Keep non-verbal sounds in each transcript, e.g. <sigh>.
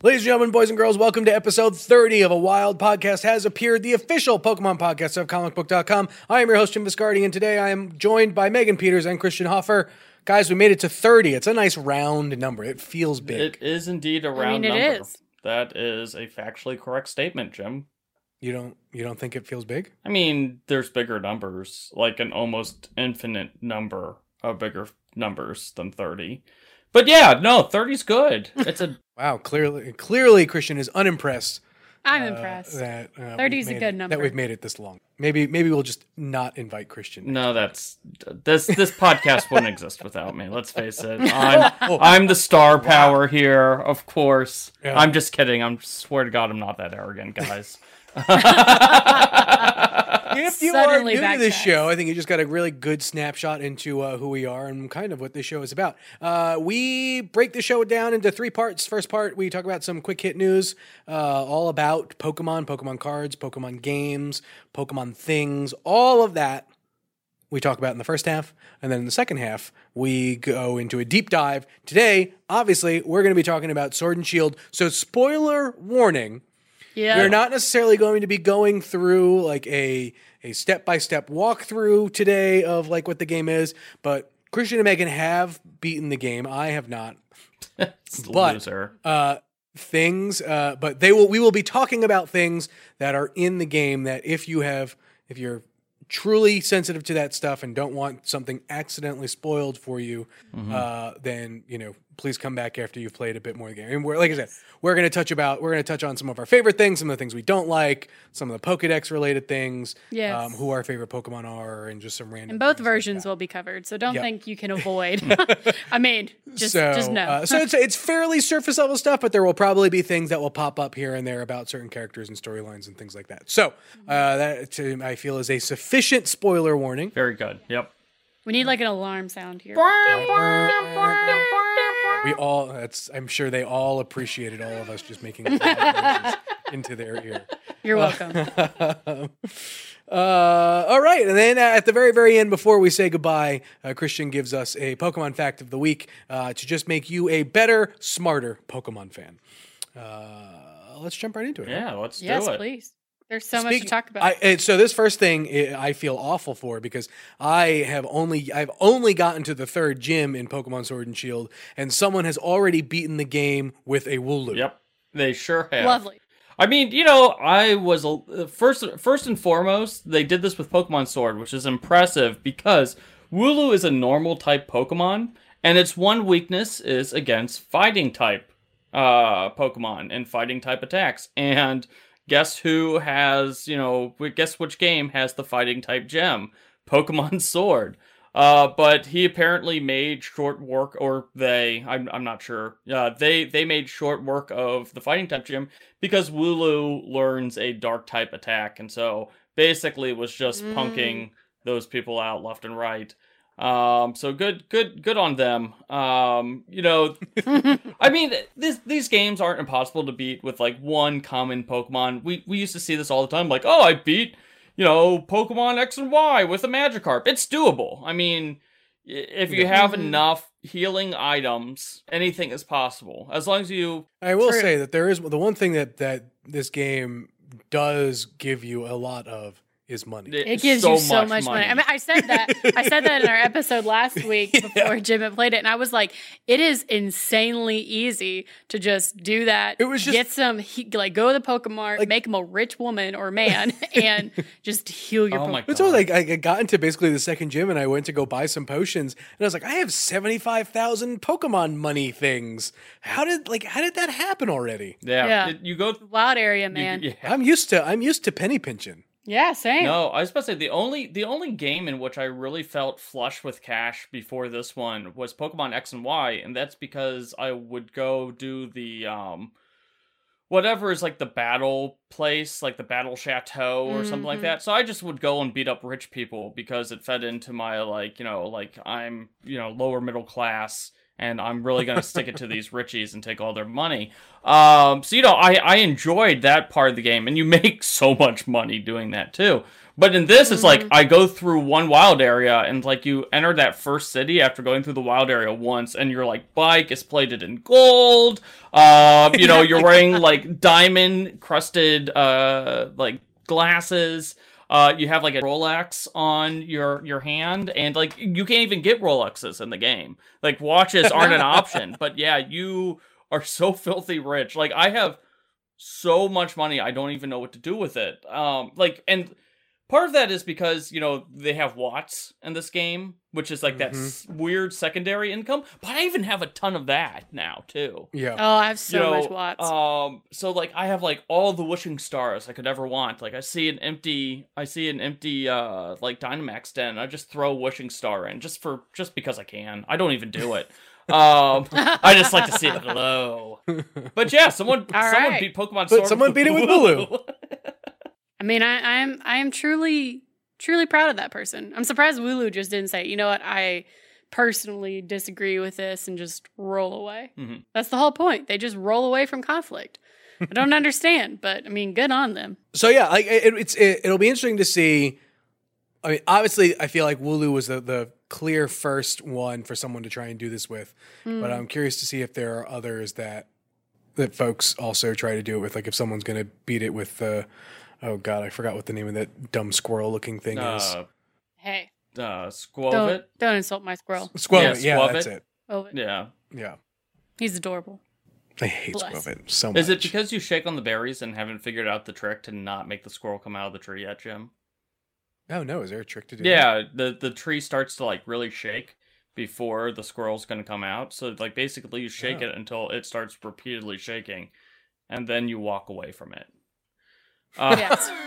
Ladies and gentlemen, boys and girls, welcome to episode 30 of A Wild Podcast has appeared, the official Pokemon podcast of comicbook.com. I am your host, Jim Viscardi, and today I am joined by Megan Peters and Christian Hoffer. Guys, we made it to 30. It's a nice round number. It feels big. It is indeed a round mean, it number. is. That is a factually correct statement, Jim. you don't you don't think it feels big? I mean, there's bigger numbers, like an almost infinite number of bigger numbers than 30. But yeah, no, 30's good. It's a Wow, clearly clearly Christian is unimpressed. I'm uh, impressed. That uh, 30 is a good number. That we've made it this long. Maybe maybe we'll just not invite Christian. no, that's this this podcast wouldn't exist without me. Let's face it. <laughs> I'm I'm the star power here, of course. Yeah. I'm just kidding. I'm swear to God, I'm not that arrogant, guys. <laughs> If you are new to this show, I think you just got a really good snapshot into uh, who we are and kind of what this show is about. Uh, we break the show down into three parts. First part, we talk about some quick hit news, uh, all about Pokemon, Pokemon cards, Pokemon games, Pokemon things, all of that we talk about in the first half. And then in the second half, we go into a deep dive. Today, obviously, we're going to be talking about Sword and Shield. So, spoiler warning. yeah. We're not necessarily going to be going through like a a step by step walkthrough today of like what the game is, but Christian and Megan have beaten the game. I have not. <laughs> But- Loser. Uh, things, uh, but they will. We will be talking about things that are in the game that if you have, if you're truly sensitive to that stuff and don't want something accidentally spoiled for you, uh, then you know please come back after you've played a bit more of the game. And we're like I said, we're going to touch about we're going to touch on some of our favorite things, some of the things we don't like, some of the Pokedex related things, Yes. um, who our favorite Pokemon are, and just some random. and both things like versions will be covered, so don't Yep. think you can <laughs> avoid. <laughs> I mean, just so, just know. uh, so it's it's fairly surface level stuff, but there will probably be things that will pop up here and there about certain characters and storylines and things like that. So uh, that to, I feel is a sufficient spoiler warning. Very good. Yep. we need like an alarm sound here. We all that's I'm sure they all appreciated all of us just making noises <laughs> into their ear. You're welcome. <laughs> Uh, all right, and then uh, at the very, very end, before we say goodbye, uh, Christian gives us a Pokemon fact of the week uh, to just make you a better, smarter Pokemon fan. Uh, let's jump right into it. Yeah, let's yes, do it. please. There's so much to Speaking- talk about. I, and so this first thing I I feel awful for because I have only I've only gotten to the third gym in Pokemon Sword and Shield, and someone has already beaten the game with a Wooloo. Yep. They sure have. Lovely. I mean, you know, I was a, uh, first first and foremost, they did this with Pokemon Sword, which is impressive because Wooloo is a normal type Pokemon, and its one weakness is against fighting type uh Pokemon and fighting type attacks. And guess who has, you know, guess which game has the fighting type gem? <laughs> Pokemon Sword. Uh, but he apparently made short work, or they, I'm, I'm not sure. Uh, they, they made short work of the fighting type gym because Wooloo learns a dark type attack, and so basically was just Mm. punking those people out left and right. Um, so good, good, good on them. Um, you know, <laughs> I mean, this, these games aren't impossible to beat with like one common Pokemon. We we used to see this all the time, like, oh, I beat, you know, Pokemon X and Y with a Magikarp. It's doable. I mean, if you have Mhm. enough healing items, anything is possible. As long as you, I will say that there is the one thing that that this game does give you a lot of is money. It gives you so much money. I mean, I said that. I said that in our episode last <laughs> week before Jim had played it, and I was like, "It is insanely easy to just do that. It was just- get some, he, like, go to the Pokemart, Like- make him a rich woman or man, <laughs> and just heal your. Oh Pokemon. my It's always like I got into basically the second gym and I went to go buy some potions and I was like, I have seventy five thousand Pokemon money things. How did like how did that happen already? yeah, Yeah. it- you go. Wild area, you- man. yeah. I'm used to I'm used to penny pinching. Yeah, same. No, I was about to say the only the only game in which I really felt flush with cash before this one was Pokemon X and Y, and that's because I would go do the um whatever is like the battle place, like the battle chateau or something like Mhm. that. So I just would go and beat up rich people because it fed into my like, you know, like I'm, you know, lower middle class and I'm really gonna stick it to these <laughs> richies and take all their money. Um, so you know, I I enjoyed that part of the game, and you <laughs> make so much money doing that too. But in this, it's like I go through one wild area, and like you enter that first city after going through the wild area once, and your like bike is plated in gold. Um, you know, you're wearing <laughs> like diamond crusted uh like glasses. Uh, you have like a Rolex on your your hand, and like you can't even get Rolexes in the game. Like watches aren't an <laughs> option. But yeah, you are so <laughs> filthy rich. Like I have so much money, I don't even know what to do with it. Um, like and part of that is because you know they have watts in this game which is like that Mhm. s- weird secondary income but i even have a ton of that now too Yeah. Oh, I have so you know, much watts. um so like i have like all the wishing stars i could ever want like i see an empty i see an empty uh like dynamax den i just throw a wishing star in just for just because i can i don't even do it <laughs> um i just like to see it glow <laughs> but yeah someone All someone right. beat pokemon But sword someone beat it with Wooloo. <laughs> I mean, I, I am I am truly truly proud of that person. I'm surprised Wooloo just didn't say, you know what, I personally disagree with this and just roll away. Mhm. That's the whole point. They just roll away from conflict. I don't <laughs> understand, but I mean, good on them. So yeah, like it, it's it, it'll be interesting to see. I mean, obviously, I feel like Wooloo was the, the clear first one for someone to try and do this with, Hmm. but I'm curious to see if there are others that that folks also try to do it with. Like if someone's going to beat it with the oh god, I forgot what the name of that dumb squirrel looking thing is. uh, Hey, uh, don't don't insult my squirrel. Skwovet, yeah, yeah, that's it. Yeah. Yeah, he's adorable. I hate Bless. Skwovet so much. Is it because you shake on the berries and haven't figured out the trick to not make the squirrel come out of the tree yet, Jim? Oh no, is there a trick to do? that? Yeah, the the tree starts to like really shake before the squirrel's gonna come out. So like basically you shake Oh. it until it starts repeatedly shaking, and then you walk away from it. Uh, Yes. <laughs>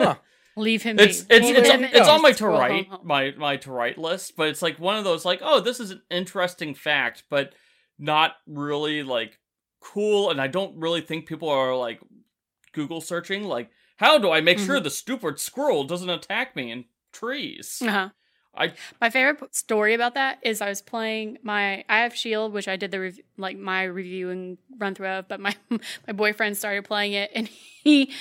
Huh. Leave him It's be. it's Leave it's, him it's be. on my to write my my to write list, but it's like one of those like oh this is an interesting fact, but not really like cool, and I don't really think people are like Google searching like how do I make Mm-hmm. sure the stupid squirrel doesn't attack me in trees? Uh-huh. I My favorite story about that is I was playing my I have Shield, which I did the rev- like my review and run through of, but my <laughs> my boyfriend started playing it and <laughs> he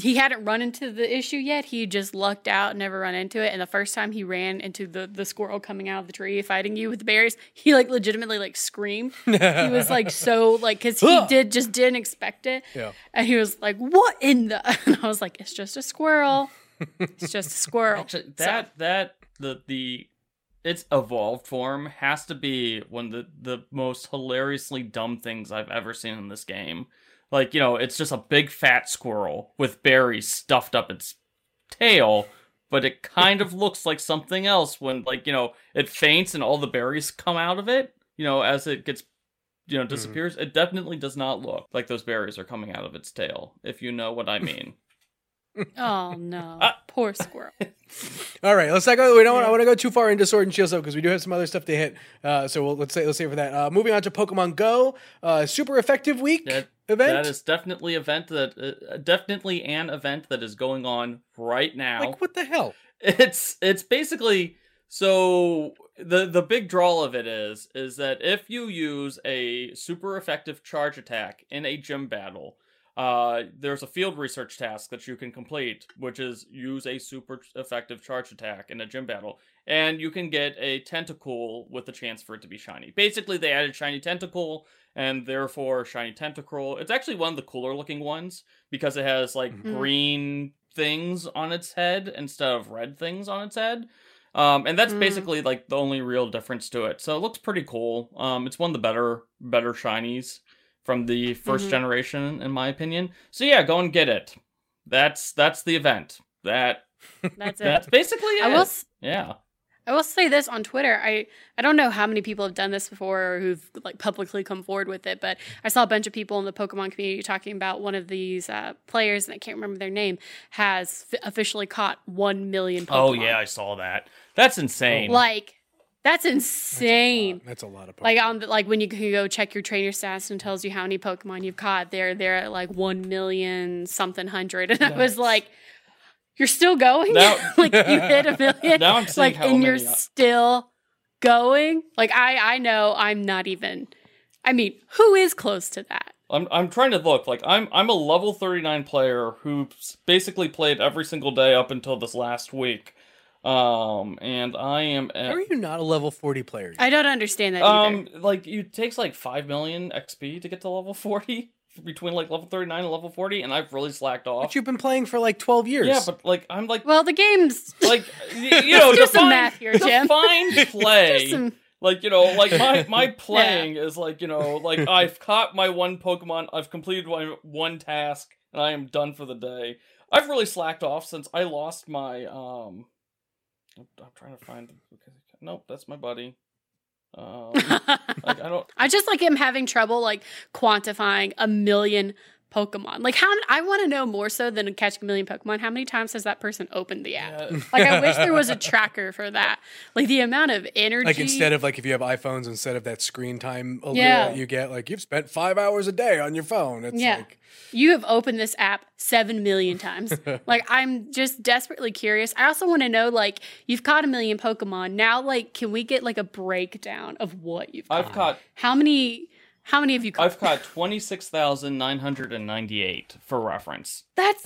he hadn't run into the issue yet. He just lucked out, and never run into it. And the first time he ran into the the squirrel coming out of the tree fighting you with the berries, he like legitimately like screamed. he was like so like because he <laughs> did just didn't expect it. Yeah. And he was like, "What in the?" <laughs> And I was like, "It's just a squirrel. It's just a squirrel." Actually, So- that that the the its evolved form has to be one of the the most hilariously dumb things I've ever seen in this game. Like you know, it's just a big fat squirrel with berries stuffed up its tail, but it kind of looks like something else when like you know it faints and all the berries come out of it. You know, as it gets you know disappears. It definitely does not look like those berries are coming out of its tail. If you know what I mean. <laughs> Oh no, Ah. poor squirrel. <laughs> All right, let's not go. We don't. Want, I want to go too far into Sword and Shield because we do have some other stuff to hit. Uh, so we'll, let's say let's say for that. Uh, moving on to Pokemon Go, uh, super effective week That- event. That is definitely event that uh, definitely an event that is going on right now. like what the hell? It's it's basically so the the big draw of it is is that if you use a super effective charge attack in a gym battle, uh, there's a field research task that you can complete, which is use a super effective charge attack in a gym battle, and you can get a Tentacool with a chance for it to be shiny. Basically, they added shiny Tentacool, and therefore shiny Tentacruel. It's actually one of the cooler looking ones because it has like Mhm. green things on its head instead of red things on its head. Um, and that's Mm. basically like the only real difference to it. So it looks pretty cool. Um, it's one of the better better shinies from the 1st Mhm. generation, in my opinion. So yeah, go and get it. That's that's the event. That That's it. that's basically it. I will. yeah. I will say this on Twitter. I I don't know how many people have done this before or who've like publicly come forward with it, but I saw a bunch of people in the Pokemon community talking about one of these uh, players, and I can't remember their name, has f- officially caught one million. Pokemon. Oh yeah, I saw that. That's insane. like that's That's a lot. insane. That's a lot of Pokemon. Like on the, like when you can go check your trainer stats and tells you how many Pokemon you've caught, they're they're at like one million something hundred, and I was like, "You're still going? Now- <laughs> like you <laughs> hit a million? Now I'm like, how and you're many- still going? Like I I know I'm not even. I mean, who is close to that? I'm I'm trying to look like I'm I'm a level 39 player who basically played every single day up until this last week. Um, and I am How are you not a level 40 player? I don't understand that either. um like it takes like 5 million XP to get to level 40 between like level 39 and level 40 and I've really slacked off. But you've been playing for like 12 years. yeah, but like I'm like well, the game's <laughs> like <laughs> you know do some math here, Jim. <laughs> define play. just some. Like you know, like my my playing is like you know, like I've caught my one Pokemon, I've completed my one task, and I am done for the day. I've really slacked off since I lost my um. I'm, I'm trying to find. Nope, that's my buddy. Um, like I don't. <laughs> I just like him having trouble like quantifying a million Pokemon. Like how I want to know more so than catching a million Pokemon. How many times has that person opened the app? Yeah, Like I wish there was a <laughs> tracker for that. Like the amount of energy. Like instead of like if you have iPhones, instead of that screen time alert Yeah. that you get, like you've spent five hours a day on your phone. It's Yeah. like you have opened this app seven million times. <laughs> like I'm just desperately curious. I also want to know like you've caught a million Pokemon. Now like can we get like a breakdown of what you've caught? I've caught how many how many have you caught? I've caught twenty six thousand nine hundred and ninety eight for reference. That's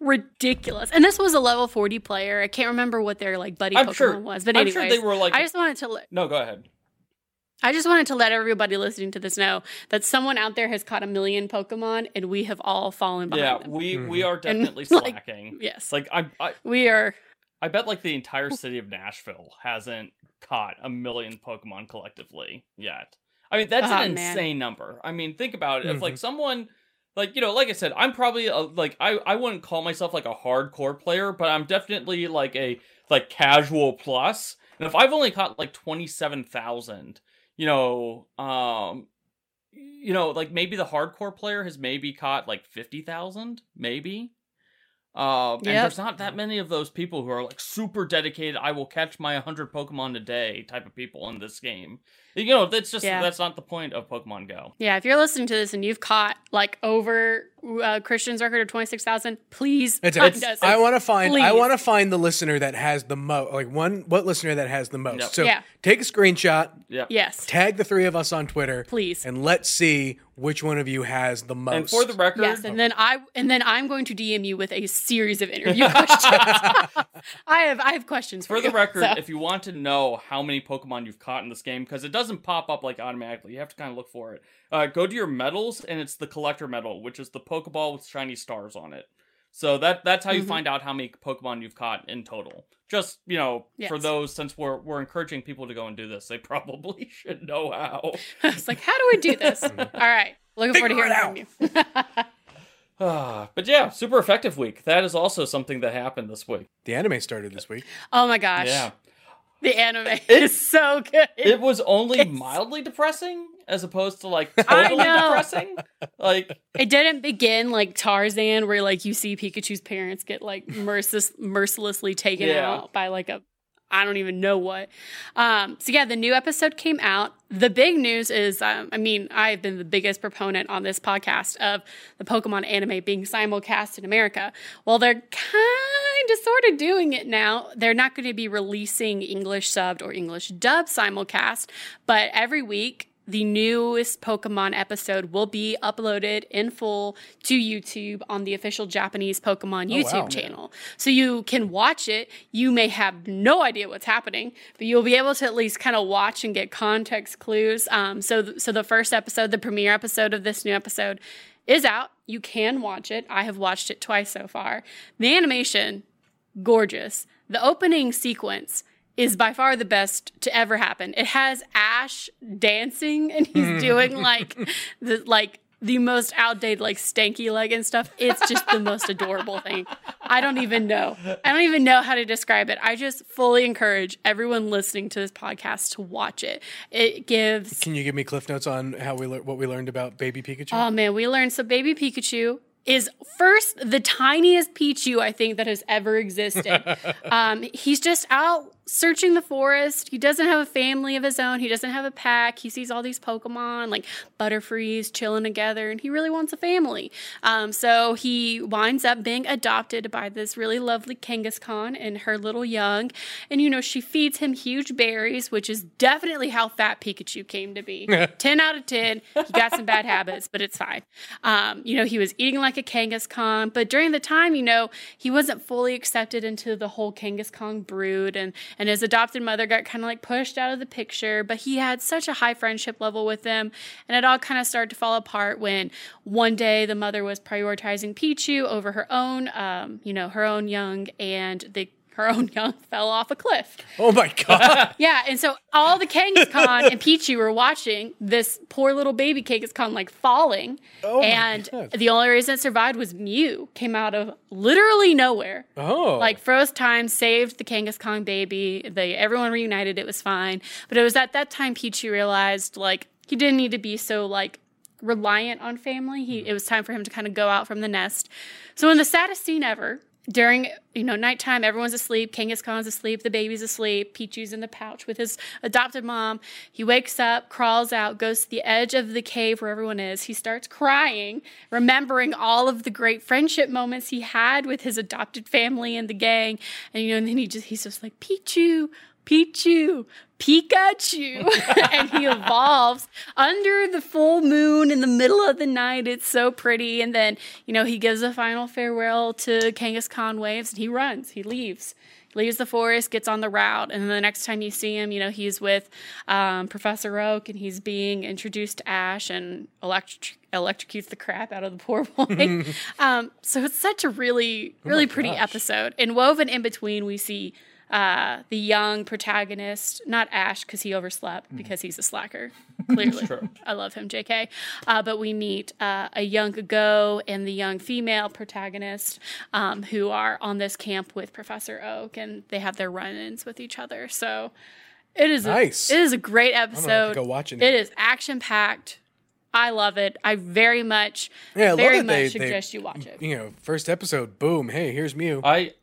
ridiculous. And this was a level 40 player. I can't remember what their like buddy I'm Pokemon sure- was, but I'm sure they were, like- I just wanted to let No, go ahead. I just wanted to let everybody listening to this know that someone out there has caught a million Pokemon and we have all fallen behind Yeah, them. we mm-hmm. we are definitely like, slacking. Yes. Like I, I we are I bet like the entire city of Nashville hasn't caught a million Pokemon collectively yet. I mean, that's Oh, an man. insane number. I mean, think about it. If Mhm. like someone like you know, like I said, I'm probably a, like I I wouldn't call myself like a hardcore player, but I'm definitely like a like casual plus. And if I've only caught like 27,000, you know, um you know, like maybe the hardcore player has maybe caught like 50,000, maybe. Um, and there's not that many of those people who are like super dedicated. I will catch my 100 Pokemon a day type of people in this game. You know, that's just Yeah. that's not the point of Pokemon Go. Yeah, if you're listening to this and you've caught like over uh, Christian's record of 26,000, please it's, find it's- us. I want to find I want to find the listener that has the most like one what listener that has the most. Yep. So Yeah. take a screenshot, Yeah. yes. tag the three of us on Twitter, Please. and let's see which one of you has the most. And for the record, Yes, and then I and then I'm going to DM you with a series of interview <laughs> questions. <laughs> I have I have questions for, for the you, record, so. if you want to know how many Pokemon you've caught in this game, because it doesn't pop up like automatically, you have to kind of look for it. Uh, go to your medals, and it's the collector medal, which is the Pokeball with shiny stars on it. So that that's how you Mhm. find out how many Pokemon you've caught in total. Just you know, for those since we're we're encouraging people to go and do this, they <laughs> probably should know how. <laughs> it's like, how do we do this? <laughs> All right, looking forward to hearing it from you. Ah, but yeah, super effective week. That is also something that happened this week. the anime started this week. oh my gosh, Yeah, the anime <laughs> is so good. it was only It's- mildly depressing as opposed to like I totally know. depressing. Like It didn't begin like Tarzan, where like you see Pikachu's parents get like merciless, mercilessly taken Yeah. out by like a I don't even know what. Um, so yeah, the new episode came out. The big news is, um, I mean, I've been the biggest proponent on this podcast of the Pokemon anime being simulcast in America. Well, they're kind of sort of doing it now. They're not going to be releasing English subbed or English dub simulcast, but every week the newest Pokemon episode will be uploaded in full to YouTube on the official Japanese Pokemon YouTube wow. channel. So you can watch it. You may have no idea what's happening, but you'll be able to at least kind of watch and get context clues. Um, so, th- so the first episode, the premiere episode of this new episode, is out. You can watch it. I have watched it twice so far. The animation, gorgeous. The opening sequence is by far the best to ever happen. It has Ash dancing and he's hmm. doing like <laughs> the like the most outdated like stanky leg and stuff. It's just the most adorable thing. I don't even know. I don't even know how to describe it. I just fully encourage everyone listening to this podcast to watch it. It gives Can you give me cliff notes on how we lear- what we learned about baby Pikachu? Oh man, we learned so baby Pikachu is first the tiniest Pichu I think that has ever existed. <laughs> um, he's just out searching the forest. He doesn't have a family of his own. He doesn't have a pack. He sees all these Pokemon like Butterfrees chilling together, and he really wants a family. Um, so he winds up being adopted by this really lovely Kangaskhan and her little young. And you know, she feeds him huge berries, which is definitely how Fat Pikachu came to be. <laughs> 10 out of 10. He got some bad habits, but it's fine. Um, you know, he was eating like a Kangaskhan, but during the time, you know, he wasn't fully accepted into the whole Kangaskhan brood and and his adopted mother got kind of like pushed out of the picture, but he had such a high friendship level with them, and it all kind of started to fall apart when one day the mother was prioritizing Pichu over her own, um, you know, her own young, and they her own <laughs> young fell off a cliff. Oh my god! <laughs> Yeah, and so all the Kangaskhan and Pichu were watching this poor little baby Kangaskhan like falling, Oh my and the only reason it survived was Mew came out of literally nowhere. Oh, Like froze time, saved the Kangaskhan baby. They everyone reunited. It was fine. But it was at that time Pichu realized like he didn't need to be so like reliant on family. He it was time for him to kind of go out from the nest. So in the saddest scene ever, during you know nighttime, everyone's asleep. Kangaskhan's asleep. The baby's asleep. Pichu's in the pouch with his adopted mom. He wakes up, crawls out, goes to the edge of the cave where everyone is. He starts crying, remembering all of the great friendship moments he had with his adopted family and the gang. And you know, and then he just he's just like Pichu, Pichu, Pikachu. <laughs> and he evolves under the full moon in the middle of the night. It's so pretty. And then, you know, he gives a final farewell to Kangaskhan Waves and he runs, he leaves. Leaves the forest, gets on the route, and then the next time you see him, you know he's with um, Professor Oak, and he's being introduced to Ash, and electric- electrocutes the crap out of the poor boy. <laughs> um, so it's such a really, really pretty gosh. episode. And woven in between, we see uh, the young protagonist, not Ash because he overslept because he's a slacker. Clearly, True. I love him, J.K. Uh, but we meet uh, a young Goh and the young female protagonist um, who are on this camp with Professor Oak, and they have their run-ins with each other. So it is Nice. A, it is a great gonna have episode. go watch it It now. is action packed. I love it. I very much, Yeah, I love very that much they- they- suggest you watch it. you know, first episode, boom, hey, here's Mew. I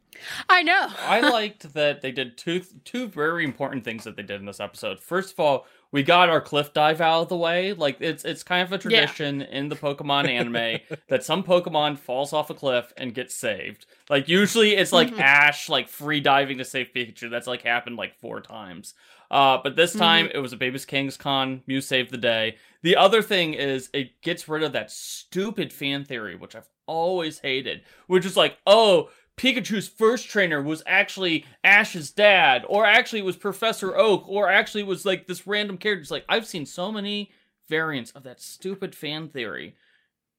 I know. I liked that they did two two very important things that they did in this episode. First of all, we got our cliff dive out of the way. Like it's it's kind of a tradition in the Pokemon anime <laughs> that some Pokemon falls off a cliff and gets saved. Like usually it's like Mhm. Ash like free diving to save Pikachu. That's like happened like four times. Uh, but this time it was a Baby's Kangaskhan. Mew saved the day. The other thing is it gets rid of that stupid fan theory, which I've always hated, which is like, oh, Pikachu's first trainer was actually Ash's dad, or actually it was Professor Oak, or actually it was like this random character. It's like I've seen so many variants of that stupid fan theory,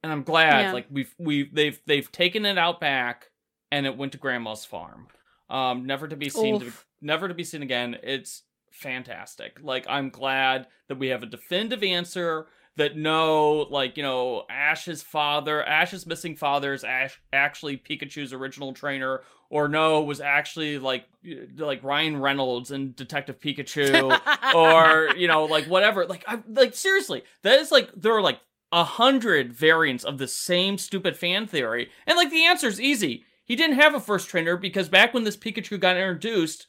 and I'm glad Yeah. like we've we they've they've taken it out back, and it went to Grandma's farm, um, never to be seen, to, never to be seen again. It's fantastic. Like I'm glad that we have a definitive answer that no, like you know, Ash's father, Ash's missing father is Ash actually Pikachu's original trainer, or no, was actually like like Ryan Reynolds and Detective Pikachu, <laughs> or you know, like whatever. Like I like seriously, that is like there are like a hundred variants of the same stupid fan theory, and like the answer is easy. He didn't have a first trainer because back when this Pikachu got introduced,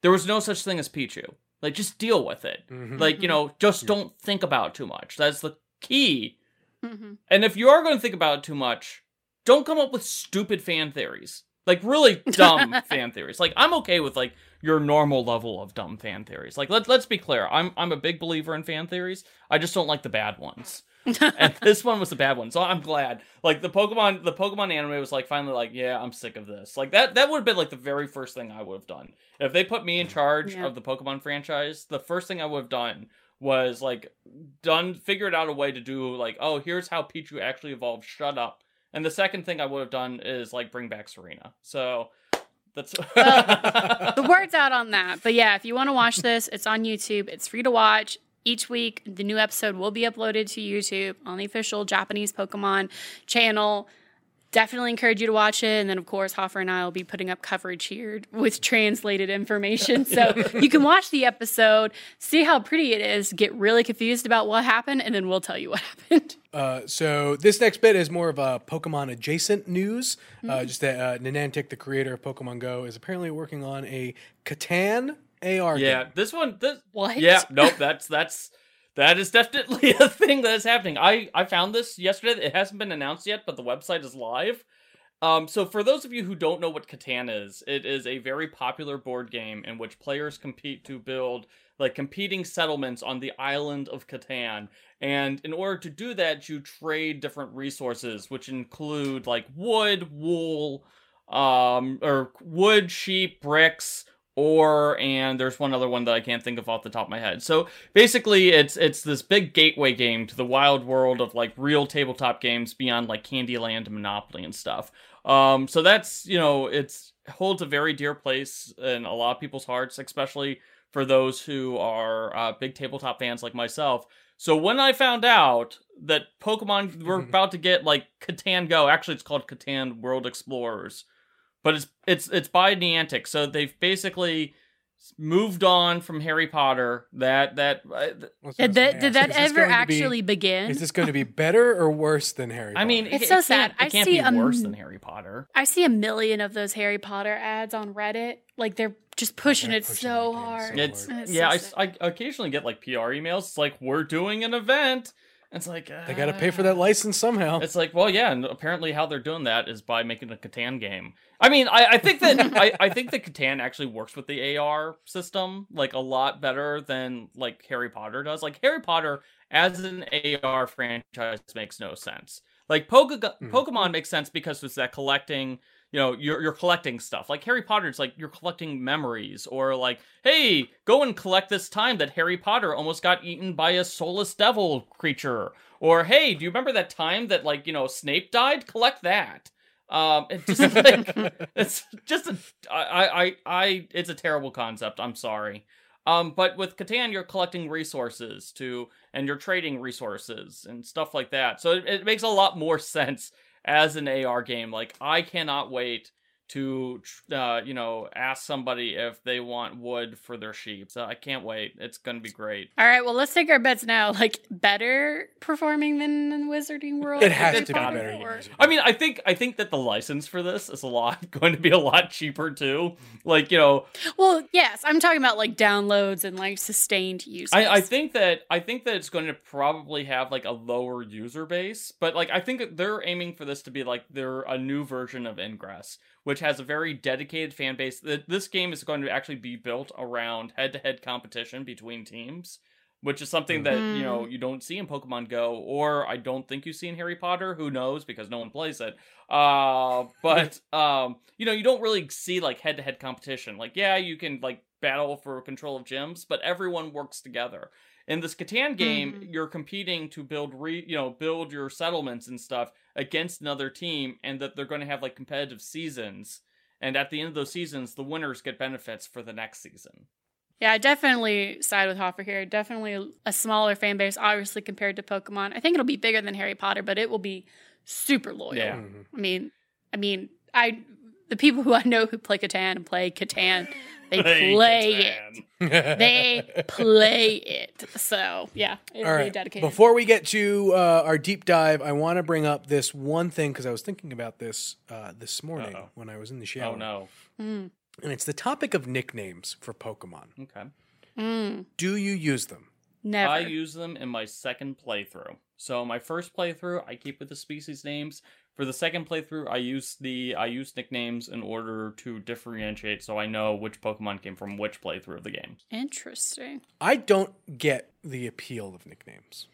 there was no such thing as Pichu. Like just deal with it. Mhm. Like, you know, just Yeah. don't think about it too much. That's the key. Mhm. And if you are going to think about it too much, don't come up with stupid fan theories. Like really dumb <laughs> fan theories. Like I'm okay with like your normal level of dumb fan theories. Like let let's be clear. I'm I'm a big believer in fan theories. I just don't like the bad ones. <laughs> and this one was the bad one. So I'm glad. Like the Pokemon the Pokemon anime was like finally like, yeah, I'm sick of this. Like that that would have been like the very first thing I would have done. If they put me in charge Yeah. of the Pokemon franchise, the first thing I would have done was like done figured out a way to do like, oh, here's how Pichu actually evolved. Shut up. And the second thing I would have done is like bring back Serena. So that's <laughs> the word's out on that. But yeah, if you want to watch this, it's on YouTube. It's free to watch. Each week, the new episode will be uploaded to YouTube on the official Japanese Pokemon channel. definitely encourage you to watch it. And then, of course, Hoffer and I will be putting up coverage here with translated information. So <laughs> you can watch the episode, see how pretty it is, get really confused about what happened, and then we'll tell you what happened. <laughs> Uh, so this next bit is more of a Pokemon adjacent news. Uh, just that uh, Niantic, the creator of Pokemon Go, is apparently working on a Catan AR Yeah, game. this one. This, What? Yeah, nope. That's that's that is definitely <laughs> a thing that is happening. I I found this yesterday. It hasn't been announced yet, but the website is live. Um, so for those of you who don't know what Catan is, it is a very popular board game in which players compete to build like competing settlements on the island of Catan. And in order to do that, you trade different resources, which include like wood, wool, um, or wood, sheep, bricks, ore, and there's one other one that I can't think of off the top of my head. So basically, it's it's this big gateway game to the wild world of like real tabletop games beyond like Candyland Monopoly and stuff. Um, so that's you know it's holds a very dear place in a lot of people's hearts, especially for those who are uh, big tabletop fans like myself. So when I found out that Pokemon were <laughs> about to get like Catan Go, actually it's called Catan World Explorers, but it's it's it's by Niantic. So they've basically moved on from Harry Potter. That that uh, What's I was Did that, did ask, that is this ever going to be- actually begin? Is this going to be better or worse than Harry? Potter? I mean, Potter? it, It's so it sad. Can't, I can't see be a worse than Harry Potter. I see a million of those Harry Potter ads on Reddit. Like they're just pushing they're it pushing so that game hard. It's It's yeah, I, I occasionally get like PR emails. It's like we're doing an event. It's like they got to pay for uh, that license somehow. It's like, well, yeah, and apparently how they're doing that is by making a Catan game. I mean, I, I think that I, I think that Catan actually works with the AR system like a lot better than like Harry Potter does. Like Harry Potter as an AR franchise makes no sense. Like Poke- Mhm. Pokemon makes sense because it's that collecting. You know, you're you're collecting stuff. Like Harry Potter's like you're collecting memories, or like, hey, go and collect this time that Harry Potter almost got eaten by a soulless devil creature. Or hey, do you remember that time that like you know Snape died? Collect that. Um, it's just <laughs> like it's just a I I I it's a terrible concept. I'm sorry. Um, but with Catan, you're collecting resources to and you're trading resources and stuff like that. So it, it makes a lot more <laughs> sense as an AR game. Like I cannot wait to uh, you know ask somebody if they want wood for their sheep. So I can't wait. It's gonna be great. All right, well, let's take our bets now. <laughs> Like better performing than in Wizarding World. It has to be better. or- I mean, I think I think that the license for this is a lot <laughs> going to be a lot cheaper too. Like you know, Well, yes, I'm talking about like downloads and like sustained use. I, I think that I think that it's going to probably have like a lower user base, but like I think they're aiming for this to be like they're a new version of Ingress, which has a very dedicated fan base. Th- This game is going to actually be built around head-to-head competition between teams, which is something that you know you don't see in Pokemon Go, or I don't think you see in Harry Potter. Who knows? Because no one plays it. Uh, <laughs> but um, you know, you don't really see like head-to-head competition. Like, yeah, you can like battle for control of gyms, but everyone works together. In this Catan game, Mhm. you're competing to build re you know, build your settlements and stuff against another team and that they're going to have like competitive seasons. And at the end of those seasons, the winners get benefits for the next season. Yeah, I definitely side with Hoffer here. Definitely a, a smaller fan base, obviously compared to Pokemon. I think it'll be bigger than Harry Potter, but it will be super loyal. Yeah. Mhm. I mean, I mean, I the people who I know who play Catan and play Catan, <laughs> they play it. They play it. So yeah, it'll right. dedicated. Before we get to uh, our deep dive, I want to bring up this one thing because I was thinking about this uh, this morning Uh-oh. when I was in the shower. Oh no. Mm, And it's the topic of nicknames for Pokemon. Okay. mm, Do you use them? never. I use them in my second playthrough. So my first playthrough, I keep with the species names. For the second playthrough, I use the I use nicknames in order to differentiate, so I know which Pokemon came from which playthrough of the game. Interesting. I don't get the appeal of nicknames.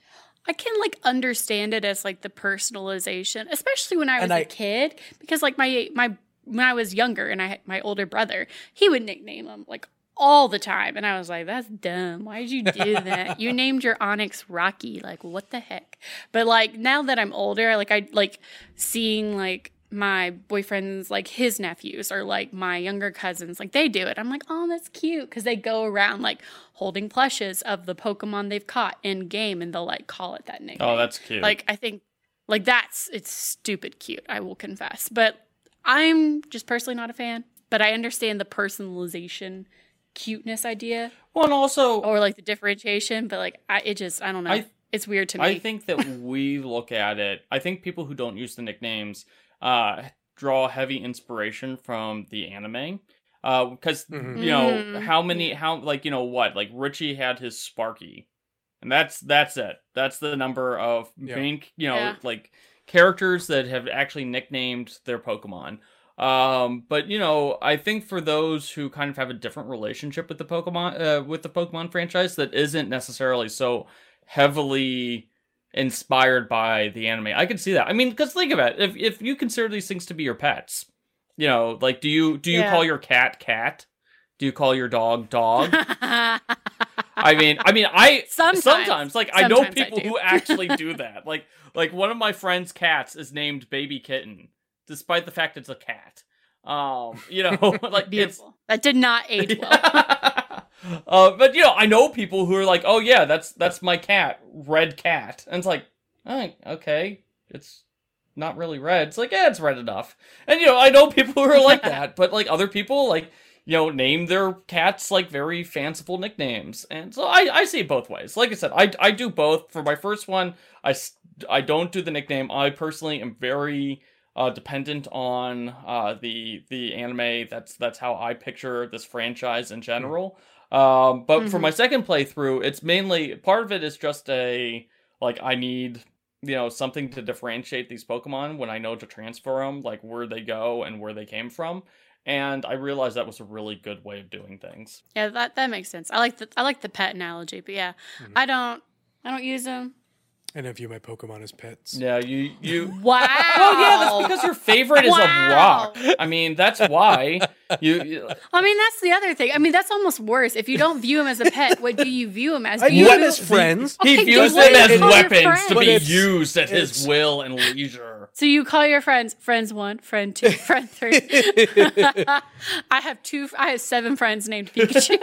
I can like understand it as like the personalization, especially when I was And a I- kid, because like my my when I was younger and I had my older brother, he would nickname them like all the time, and I was like, "That's dumb. Why did you do that? you <laughs> named your Onix Rocky. Like, what the heck?" But like now that I'm older, like I like seeing like my boyfriend's like his nephews or like my younger cousins like they do it i'm like oh that's cute because they go around like holding plushes of the pokemon they've caught in game and they'll like call it that name Oh, that's cute. like I think Like that's it's stupid cute, I will confess. But I'm just personally not a fan, but I understand the personalization cuteness idea Well, and also or like the differentiation, but like I it just I don't know. I- it's weird to me. I think that <laughs> we look at it. I think people who don't use the nicknames uh, draw heavy inspiration from the anime. Because Mhm. you know Mm. how many how like you know what like Richie had his Sparky, and that's that's it. That's the number of Yeah. main you know Yeah. like characters that have actually nicknamed their Pokemon. Um, but you know, I think for those who kind of have a different relationship with the Pokemon, uh, with the Pokemon franchise, that isn't necessarily so heavily inspired by the anime. I can see that. I mean, because think about it. If if you consider these things to be your pets, you know, like do you do you Yeah. call your cat cat? Do you call your dog dog? <laughs> I mean, I mean, I Sometimes. like I know Sometimes I people who actually do <laughs> that. Like, like one of my friend's cats is named Baby Kitten, despite the fact it's a cat. Um, <laughs> you know, <laughs> like it's Beautiful. That did not age well. <laughs> uh, but you know, I know people who are like, "Oh yeah, that's that's my cat, red cat," and it's like, oh, okay, it's not really red. It's like, yeah, it's red enough. And you know, I know people who are like that, but like other people, like you know, name their cats like very fanciful nicknames, and so I I see it both ways. Like I said, I I do both. For my first one, I, I don't do the nickname. I personally am very uh, dependent on uh, the the anime. That's that's how I picture this franchise in general. Um, but for Mhm. my second playthrough, it's mainly part of it is just a like I need you know something to differentiate these Pokemon when I know to transfer them, like where they go and where they came from. And I realized that was a really good way of doing things. yeah, that that makes sense. I like the I like the pet analogy, but yeah, Mhm. I don't I don't use them. And I view my Pokemon as pets. Yeah, you you. Wow. Well, yeah, that's because your favorite is a rock. I mean, that's why you. you <laughs> I mean, that's the other thing. I mean, that's almost worse. If you don't view him as a pet, what do you view him as? I Do you view them view- as friends. He Okay, views them as do you call your weapons to be used at his will and leisure. So you call your friends friends one, friend two, <laughs> friend three. <laughs> I have two. I have seven friends named Pikachu,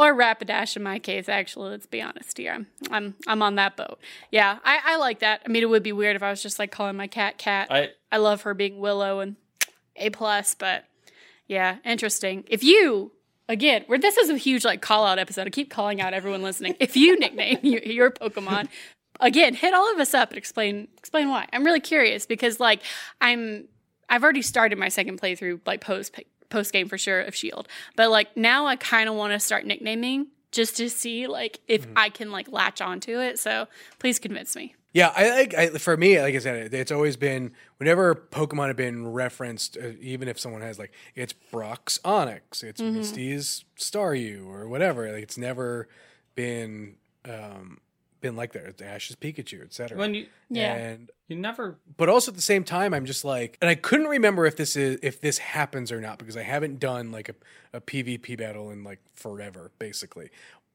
or Rapidash in my case. Actually, let's be honest here. I'm I'm I'm on that boat. Yeah, I I like that. I mean, it would be weird if I was just like calling my cat Cat. I I love her being Willow and A plus, but yeah, interesting. If you again, where this is a huge like call out episode. I keep calling out everyone listening. If you nickname <laughs> your, your Pokemon, again, hit all of us up and explain explain why. I'm really curious because like I'm I've already started my second playthrough like post post game for sure of Shield, but like now I kind of want to start nicknaming just to see like if I can like latch onto it. So please convince me. Yeah, I like I, for me, like I said, it's always been whenever Pokemon have been referenced, uh, even if someone has like it's Brock's Onix, it's Mm-hmm. Misty's Staryu or whatever. Like it's never been um been like that. It's Ash's Pikachu, etc. when you Yeah. And you never but also at the same time, I'm just like, and I couldn't remember if this is if this happens or not because I haven't done like a, a PvP battle in like forever, basically.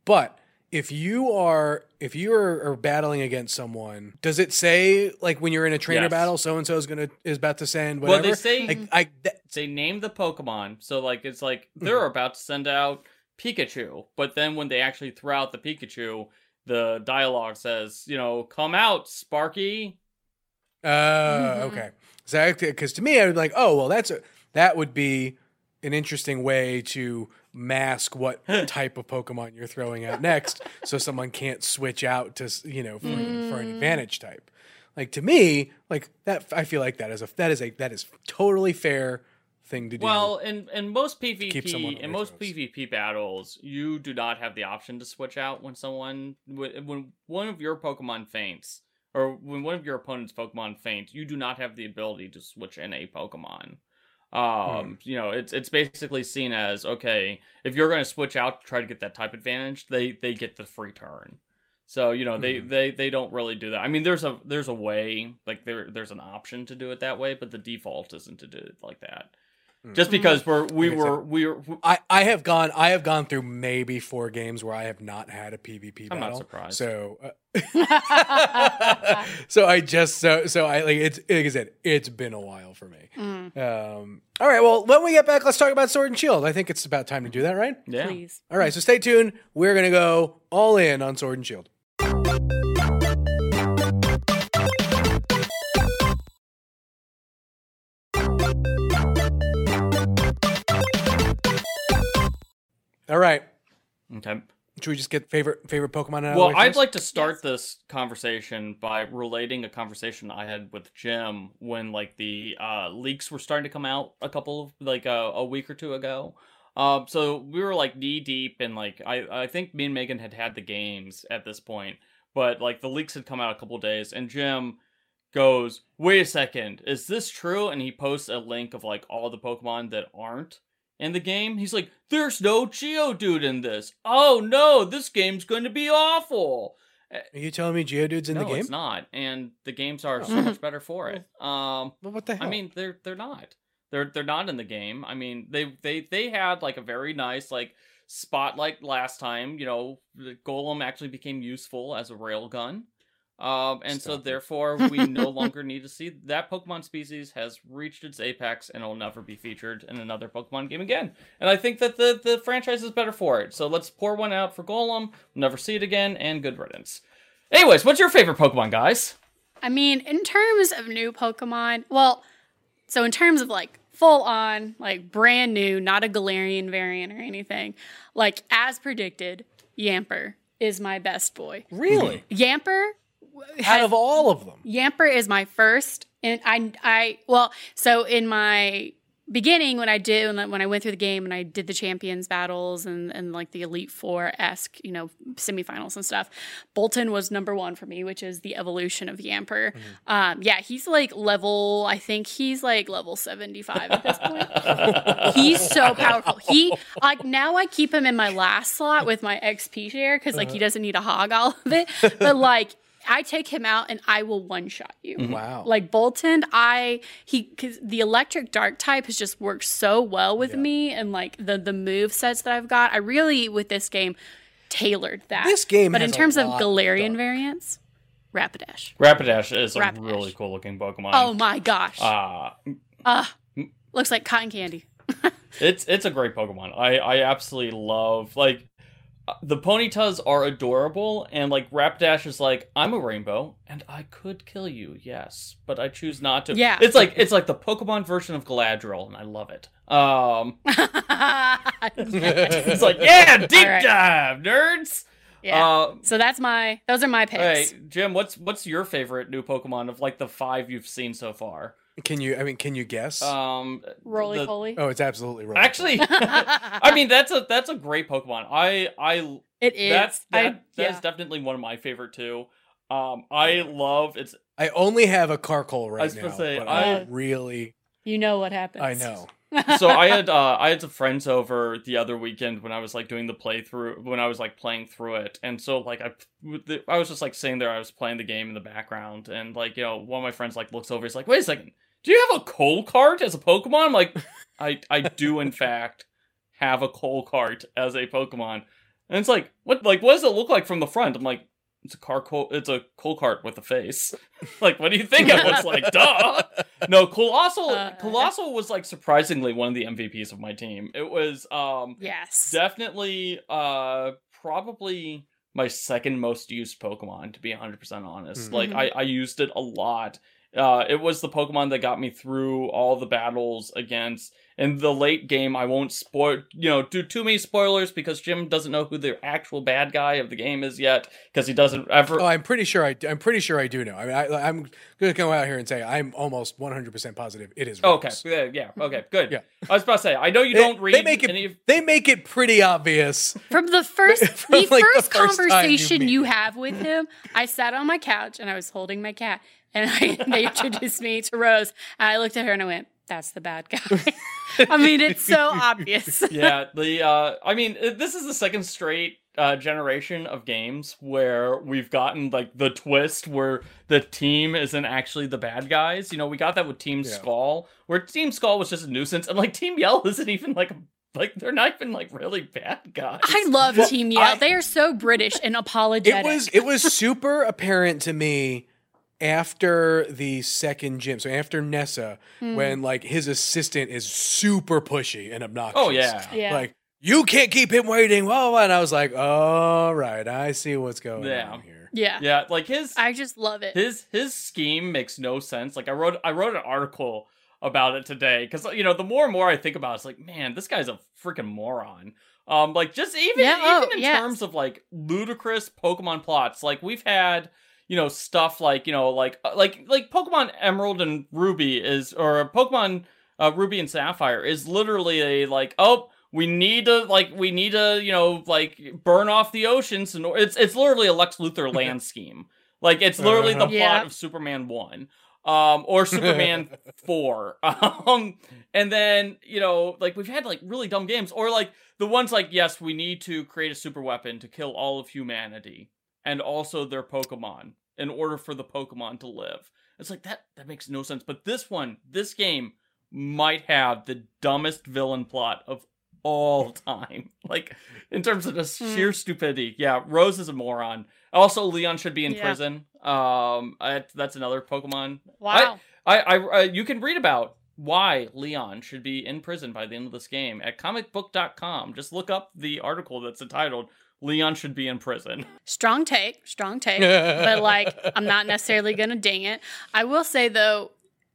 But if you are if you are, are battling against someone, does it say like when you're in a trainer Yes. battle, so and so is gonna is about to send Well, whatever? they say- like I th- they name the Pokemon, so like it's like they're Mm-hmm. about to send out Pikachu, but then when they actually throw out the Pikachu, the dialogue says, you know, come out, Sparky. uh, Mhm. okay. So because to me, I would be like, oh well, that's a that would be an interesting way to mask what <laughs> type of Pokemon you're throwing out next, so someone can't switch out to you know for, for an Mm. advantage type. Like to me, like that, I feel like that is a that is a that is totally fair thing to do. Well, in in most PvP, in most. PvP battles, you do not have the option to switch out when someone when one of your Pokemon faints, or when one of your opponent's Pokemon faints, you do not have the ability to switch in a Pokemon. Um, you know, it's it's basically seen as okay, if you're going to switch out to try to get that type advantage, they they get the free turn. So you know they, Mhm. they they don't really do that. I mean, there's a there's a way like there there's an option to do it that way, but the default isn't to do it like that. Just Mhm. because we're we Like were we were I, I have gone I have gone through maybe four games where I have not had a PvP I'm not battle. surprised. So uh, <laughs> so I just so so I like it's like I said it's been a while for me. Mm, Um, all right, well when we get back, let's talk about Sword and Shield. I think it's about time to do that, right? yeah. Please. All right, so stay tuned. We're gonna go all in on Sword and Shield. All right. Okay. Should we just get favorite favorite Pokemon out Well, the I'd first? like to start Yes. this conversation by relating a conversation I had with Jim when like the uh, leaks were starting to come out a couple of like uh, a week or two ago. Um, so we were like knee deep and like I I think me and Megan had had the games at this point, but like the leaks had come out a couple days, and Jim goes, "Wait a second, is this true?" And he posts a link of like all the Pokemon that aren't in the game. He's like, "There's no Geodude in this. Oh no, this game's going to be awful." Are you telling me Geodude's in no, the game? it's not, and the games are so <laughs> much better for it. Um, Well, what the hell? I mean, they're they're not. They're they're not in the game. I mean, they they they had like a very nice like spotlight last time. You know, the Golem actually became useful as a railgun. Um, and so Stop it. therefore we no longer need to see that Pokemon species has reached its apex and will never be featured in another Pokemon game again. And I think that the the franchise is better for it. So let's pour one out for Golem. We'll never see it again, and good riddance. Anyways, what's your favorite Pokemon, guys? I mean, in terms of new Pokemon, well, so in terms of like full on, like brand new, not a Galarian variant or anything, like as predicted, Yamper is my best boy. really? Yamper Out of all of them. Yamper is my first, and I, I, well, so in my beginning when I did when I, went through the game and I did the champions battles and and like the elite four esque you know semifinals and stuff, Boltund was number one for me, which is the evolution of Yamper. Um, yeah, he's like level, I think he's like level seventy five at this point. <laughs> He's so powerful. He like now I keep him in my last slot with my XP share because like he doesn't need to hog all of it. But like I take him out and I will one shot you. Wow. Like Boltund, I he because the electric dark type has just worked so well with Yeah. me and like the the move sets that I've got. I really with this game tailored that. This game but in has a terms of lot of Galarian dark. variants, Rapidash. Rapidash is a really cool looking Pokemon. Oh my gosh. Uh, Uh, looks like cotton candy. <laughs> it's it's a great Pokemon. I I absolutely love like the Ponytas are adorable, and like Rapidash is like I'm a rainbow, and I could kill you, yes, but I choose not to. Yeah. it's like it's like the Pokemon version of Galadriel, and I love it. Um, <laughs> it's like yeah, deep right. dive, nerds. yeah. Uh, so that's my those are my picks. right, Jim, what's what's your favorite new Pokemon of like the five you've seen so far? Can you? I mean, can you guess? Um, Roly the- poly. oh, it's absolutely right. Actually, <laughs> I mean that's a that's a great Pokemon. I I it is. that's that, I, that's yeah. definitely one of my favorite too. Um, I love it's I only have a Carkol right was now, gonna say, but I- I really, You know what happens. I know. So I had uh I had some friends over the other weekend when I was like doing the playthrough when I was like playing through it, and so like I I was just like sitting there, I was playing the game in the background, and like you know one of my friends like looks over, he's like, wait a second, do you have a coal cart as a Pokemon? I'm like, I I do in <laughs> fact have a coal cart as a Pokemon, and it's like what like what does it look like from the front? I'm like. It's a car. Coal, it's a coal cart with a face. <laughs> like, what do you think it looks like? Duh. <laughs> No, Coalossal. Uh. Coalossal was like surprisingly one of the MVPs of my team. It was um Yes. definitely uh probably my second most used Pokemon to be 100% honest. Mhm. Like I I used it a lot. Uh it was the Pokemon that got me through all the battles against in the late game. I won't spoil you know do too many spoilers because Jim doesn't know who the actual bad guy of the game is yet because he doesn't ever Oh, I'm pretty sure I. I'm pretty sure I do know. I mean, I, I'm going to come out here and say I'm almost 100 percent positive it is. Okay, Rose. yeah, yeah, okay, good. Yeah. I was about to say, I know you They- don't read They make it. any of They make it pretty obvious. From the <laughs> first, From, the like, the first first time you conversation you, have with him, I sat on my couch and I was holding my cat, and I, <laughs> they introduced me to Rose. I looked at her and I went, "That's the bad guy." <laughs> I mean, it's so obvious. <laughs> yeah, the uh I mean, this is the second straight uh generation of games where we've gotten like the twist where the team isn't actually the bad guys. You know, we got that with Team Yeah. Skull, where Team Skull was just a nuisance and like Team Yell isn't even like like they're not even like really bad guys. I love Well, Team Yell. I- they are so British and apologetic. It was. It was super apparent to me after the second gym. So after Nessa, Hmm. when like his assistant is super pushy and obnoxious. Oh yeah. yeah. Like you can't keep him waiting. Well, and I was like, all right, I see what's going Yeah. on here. yeah. Yeah, like his I just love it. his his scheme makes no sense. Like I wrote I wrote an article about it today because you know the more and more I think about it, it's like man, this guy's a freaking moron. Um, like just even Yeah, oh, even in yes. terms of like ludicrous Pokemon plots, like we've had you know stuff like you know like uh, like like Pokemon Emerald and Ruby is or Pokemon uh, Ruby and Sapphire is literally a like oh we need to like we need to you know like burn off the oceans and it's it's literally a Lex Luthor <laughs> land scheme. Like it's literally the Uh-huh. plot of Superman one, um, or Superman <laughs> four, <laughs> um, and then you know like we've had like really dumb games, or like the ones like yes we need to create a super weapon to kill all of humanity and also their Pokemon in order for the Pokemon to live. It's like that that makes no sense. But this one, this game might have the dumbest villain plot of all <laughs> time. Like in terms of just Hmm. sheer stupidity. Yeah, Rose is a moron. Also, Leon should be in Yeah. prison. Um, I, that's another Pokemon. Wow. I, I, uh, you can read about why Leon should be in prison by the end of this game at comicbook.com. Just look up the article that's entitled "Leon should be in prison." strong take, strong take. <laughs> but like I'm not necessarily gonna ding it. I will say though,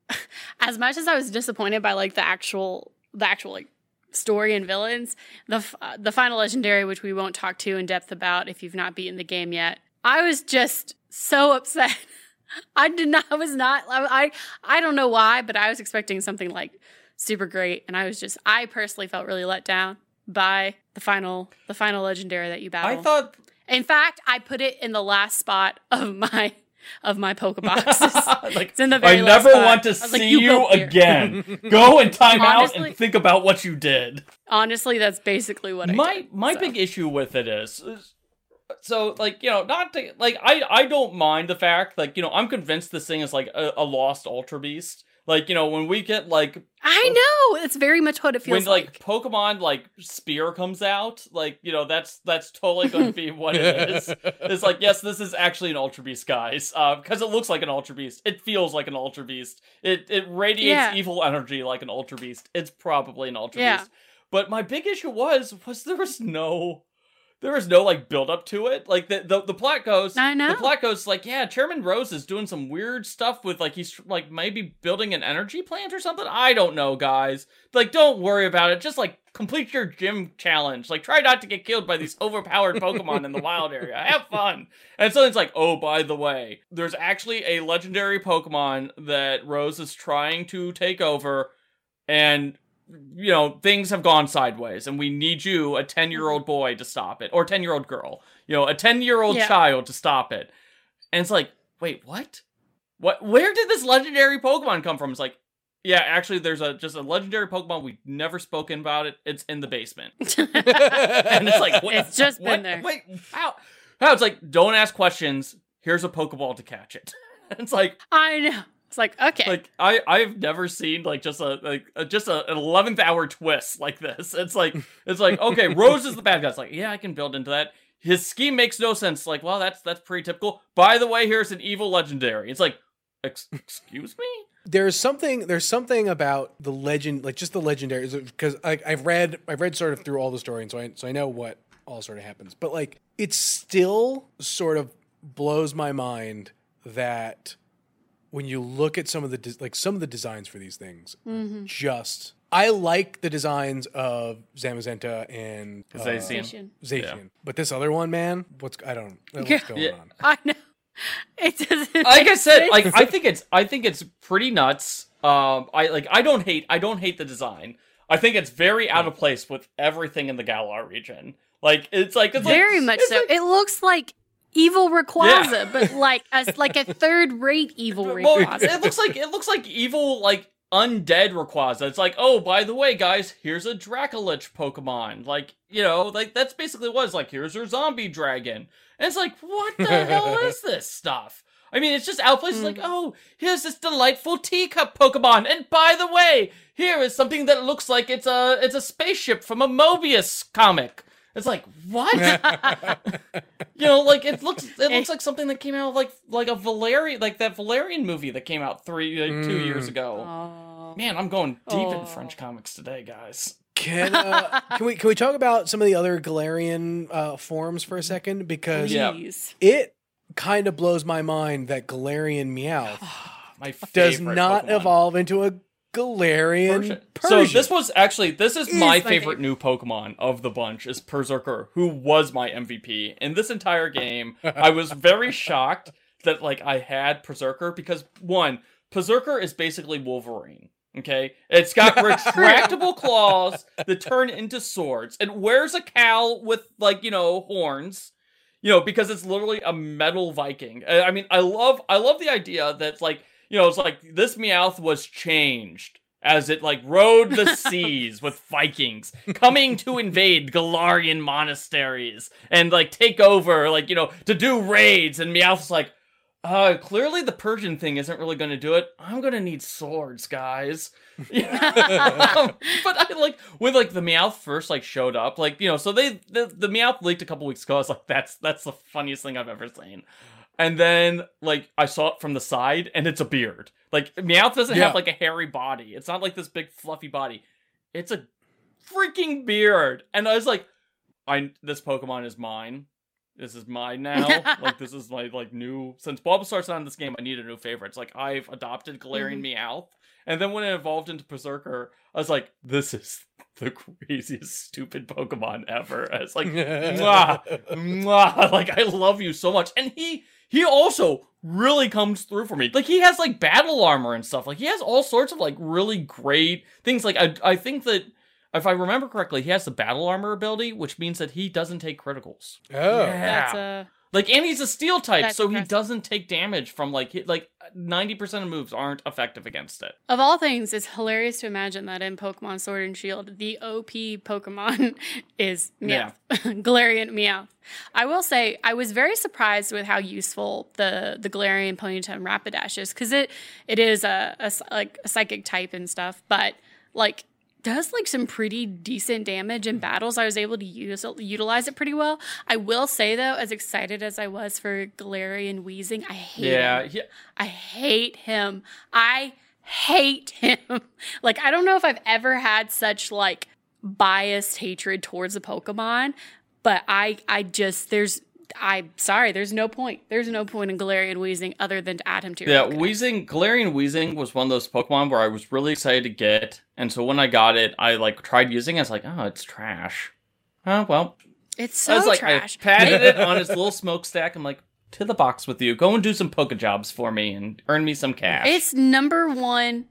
<laughs> as much as I was disappointed by like the actual the actual like story and villains, the f- uh, the final legendary, which we won't talk too in depth about if you've not beaten the game yet, I was just so upset. <laughs> I did not. I was not. I I don't know why, but I was expecting something like super great, and I was just. I personally felt really let down by the final the final legendary that you battle. I thought In fact, I put it in the last spot of my of my Pokeboxes. <laughs> like it's in the I very last never spot. want to I was like, see "You you, again. <laughs> Go and time out Honestly- and think about what you did. Honestly, that's basically what I my did. my so. big issue with it is, is- so like you know not to like I I don't mind the fact like you know I'm convinced this thing is like a, a lost Ultra Beast. Like you know when we get like I know it's very much what it feels when like, Pokemon like Spear comes out, like you know that's that's totally going to be <laughs> what it is. It's like yes, this is actually an Ultra Beast, guys, uh, because it looks like an Ultra Beast. It feels like an Ultra Beast. It it radiates Yeah. evil energy like an Ultra Beast. It's probably an Ultra Yeah. Beast. But my big issue was was there was no there was no like build up to it. Like the the, the plot goes I know. the plot goes like, yeah, Chairman Rose is doing some weird stuff with like he's like maybe building an energy plant or something. I don't know, guys. Like, don't worry about it. Just like complete your gym challenge. Like, try not to get killed by these overpowered Pokemon in the wild area. <laughs> Have fun. And so it's like, oh, by the way, there's actually a legendary Pokemon that Rose is trying to take over, and you know things have gone sideways, and we need you, a ten year old mm-hmm. boy, to stop it, or ten year old girl. You know, a ten year old Yeah. child to stop it. And it's like, wait, what? What? Where did this legendary Pokemon come from? It's like, yeah, actually, there's a just a legendary Pokemon. We've never spoken about it. It's in the basement, <laughs> and it's like, what, It's just been what? there. Wait, how? How? It's like, don't ask questions. Here's a Pokeball to catch it. <laughs> it's like, I know. It's like okay, like I I've never seen like just a like a, just a, an eleventh hour twist like this. <laughs> It's like it's like okay, <laughs> Rose is the bad guy. It's like yeah, I can build into that. His scheme makes no sense. Like well, that's that's pretty typical. By the way, here's an evil legendary. It's like ex- excuse me. there's something there's something about the legend like just the legendaries because I, I've read I've read sort of through all the story and so I so I know what all sort of happens but like it still sort of blows my mind that when you look at some of the des- like some of the designs for these things Mm-hmm. just I like the designs of Zamazenta and uh, Zacian. Zacian Yeah. but this other one man what's I don't know what's <laughs> Yeah. going Yeah. on I know. <laughs> It doesn't. like I said, like. I think it's I think it's pretty nuts. Um, I like I don't hate I don't hate the design. I think it's very out of place with everything in the Galar region. Like it's like it's like- very much it's so. like- it looks like evil Rayquaza, but like as like a third rate evil well, it looks like it looks like evil like undead Rayquaza. It's like, oh, by the way, guys, here's a Dracolich Pokemon. Like, you know, like that's basically what it's like. Here's your zombie dragon. And it's like, what the <laughs> hell is this stuff? I mean, it's just out of place. It's like, hmm. oh, here's this delightful teacup Pokemon. And by the way, here is something that looks like it's a it's a spaceship from a Mobius comic. It's like, what? <laughs> you know, like it looks it looks like something that came out of like like a Valerian like that Valerian movie that came out three like, two Mm. years ago. Aw. Man, I'm going deep Aw. in French comics today, guys. Can uh, <laughs> can we can we talk about some of the other Galarian uh, forms for a second? Because Please. it kind of blows my mind that Galarian Meowth <sighs> My does not Pokemon. evolve into a Galarian Persian. Persian. So this was actually this is Is my my favorite favorite. new Pokemon of the bunch is Perrserker, who was my MVP in this entire game. I was <laughs> very shocked that like I had Perrserker because one, Perrserker is basically Wolverine. Okay, it's got <laughs> retractable claws that turn into swords. It wears a cowl with like you know horns. You know because it's literally a metal Viking. I I mean, I love I love the idea that like you know it's like this Meowth was changed as it like rode the <laughs> seas with Vikings coming to invade Galarian monasteries and like take over, like you know, to do raids. And Meowth's like, uh, clearly the Persian thing isn't really going to do it. I'm going to need swords, guys. <laughs> Um, but I like when like the Meowth first like showed up, like you know, so they the, the Meowth leaked a couple weeks ago. I was like, that's that's the funniest thing I've ever seen. And then like I saw it from the side, and it's a beard. Like Meowth doesn't Yeah. have like a hairy body. It's not like this big fluffy body. It's a freaking beard. And I was like, I this Pokemon is mine. This is mine now. <laughs> like this is my like new since Bulbasaur's not in this game, I need a new favorite. It's like I've adopted Galarian mm-hmm. Meowth. And then when it evolved into Perrserker, I was like, this is the craziest stupid Pokemon ever. I was like, <laughs> mwah, mwah, like I love you so much. And he he also really comes through for me. Like he has like battle armor and stuff. Like he has all sorts of like really great things. Like I I think that if I remember correctly, he has the battle armor ability, which means that he doesn't take criticals. oh. That's a Like and he's a steel type, That's so he doesn't take damage from like he, like ninety percent of moves aren't effective against it. Of all things, it's hilarious to imagine that in Pokemon Sword and Shield, the OP Pokemon <laughs> is Meowth, <laughs> Galarian Meowth. I will say I was very surprised with how useful the the Galarian Ponyta and Rapidash is because it it is a, a like a psychic type and stuff, but like does like some pretty decent damage in mm. battles. I was able to use utilize it pretty well. I will say though, as excited as I was for Galarian Wheezing, I hate him. Yeah, I hate him. I hate <laughs> him. like I don't know if I've ever had such like biased hatred towards a Pokemon, but I I just there's I'm sorry, there's no point. There's no point in Galarian Wheezing other than to add him to your Yeah, Pokedex. Wheezing, Galarian Wheezing was one of those Pokemon where I was really excited to get, and so when I got it, I like tried using. it. I was like, oh, it's trash. Oh well. It's I so was like, trash. I patted it on <laughs> its little smokestack. I'm like, to the box with you. Go and do some Poke jobs for me and earn me some cash. Its number one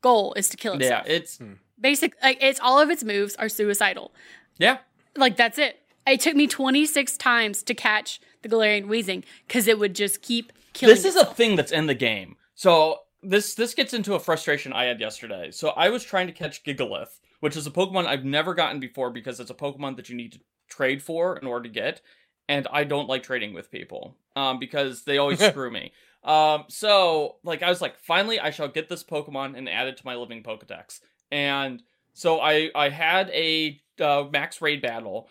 goal is to kill itself. yeah, it's hmm. Basic like it's all of its moves are suicidal. yeah. Like that's it. It took me 26 times to catch the Galarian Wheezing because it would just keep killing. This is a thing that's in the game. So this this gets into a frustration I had yesterday. So I was trying to catch Gigalith, which is a Pokemon I've never gotten before because it's a Pokemon that you need to trade for in order to get, and I don't like trading with people um, because they always <laughs> screw me. Um, so like I was like, finally I shall get this Pokemon and add it to my living Pokedex. And so I I had a uh, max raid battle,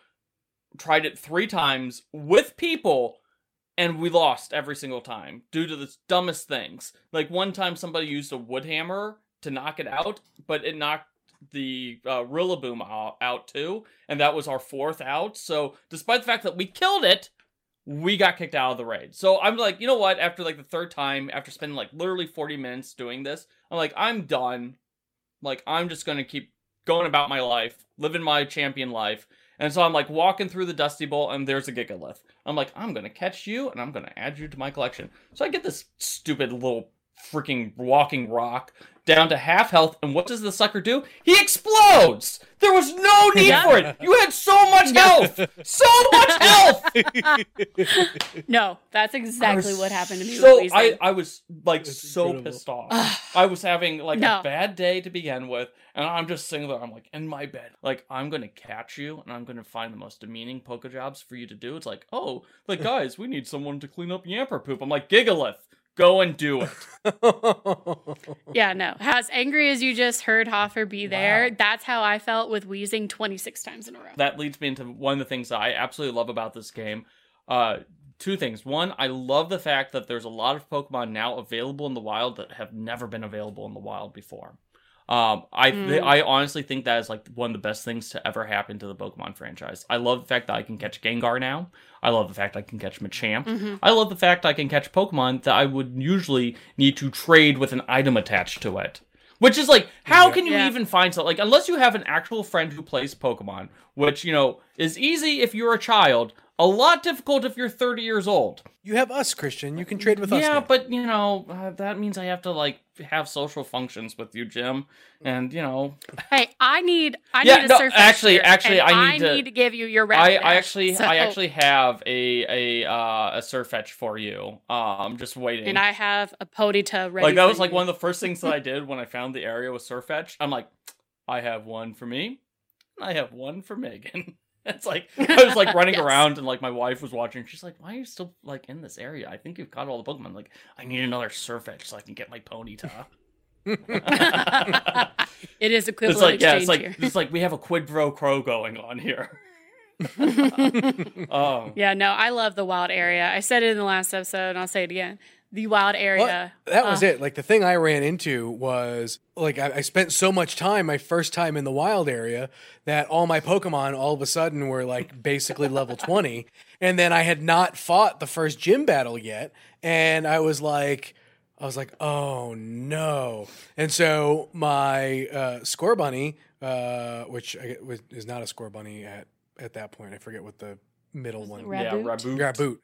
tried it three times with people and we lost every single time due to the dumbest things. Like one time, somebody used a wood hammer to knock it out, but it knocked the uh, Rillaboom out, out too, and that was our fourth out. So, despite the fact that we killed it, we got kicked out of the raid. So I'm like, you know what? After like the third time, after spending like literally 40 minutes doing this, I'm like, I'm done. Like, I'm just gonna keep going about my life, living my champion life. And so I'm like walking through the Dusty Bowl, and there's a Gigalith. I'm like, I'm gonna catch you, and I'm gonna add you to my collection. So I get this stupid little freaking walking rock down to half health, and what does the sucker do? He explodes! There was no need Yeah. for it! You had so much health! So much <laughs> health! <laughs> No, that's exactly what happened to me So I, I was like That's so incredible. pissed off. I was having like No. a bad day to begin with, and I'm just sitting there. I'm like in my bed, like I'm gonna catch you, and I'm gonna find the most demeaning poke jobs for you to do. It's like, oh, like guys, we need someone to clean up Yamper poop. I'm like Gigalith, go and do it. <laughs> yeah, no. As angry as you just heard Hoffer be there, Wow. that's how I felt with Wheezing 26 times in a row. that leads me into one of the things that I absolutely love about this game. Uh, two things. One, I love the fact that there's a lot of Pokemon now available in the wild that have never been available in the wild before. Um, I th- Mm. I honestly think that is like one of the best things to ever happen to the Pokemon franchise. I love the fact that I can catch Gengar now. I love the fact I can catch Machamp. Mhm. I love the fact I can catch Pokemon that I would usually need to trade with an item attached to it. Which is like, how Yeah. can you Yeah. even find something? Like, unless you have an actual friend who plays Pokemon, which, you know, is easy if you're a child, a lot difficult if you're 30 years old. You have us, Christian. You can trade with us. yeah, now. but, you know, uh, that means I have to, like, have social functions with you, Jim. And, you know, Hey, I need I Yeah, need a no, surf actually- here, actually, and I need to- give you your I, I actually So- I actually have a a uh, a Sirfetch'd for you. Uh, I'm just waiting. and I have a Ponyta ready. like that for was like you. one of the first things that I did when I found the area with Sirfetch'd. I'm like, I have one for me, I have one for Megan. <laughs> It's like I was like running <laughs> Yes. around and like my wife was watching. She's like, "Why are you still like in this area? I think you've caught all the Pokemon." I'm like, I need another Sirfetch'd so I can get my Ponyta. <laughs> it is it's equivalent like yeah, it's like here. it's like we have a quid pro quo going on here. <laughs> um, yeah, no, I love the wild area. I said it in the last episode, and I'll say it again. The wild area. Well, that was uh, it. Like the thing I ran into was like I, I spent so much time my first time in the wild area that all my Pokemon all of a sudden were like basically level <laughs> twenty, and then I had not fought the first gym battle yet, and I was like. I was like, "Oh no!" And so my uh, Scorbunny, uh, which I, was, is not a Scorbunny at at that point, I forget what the middle one. yeah, Raboot? Raboot. Grab boot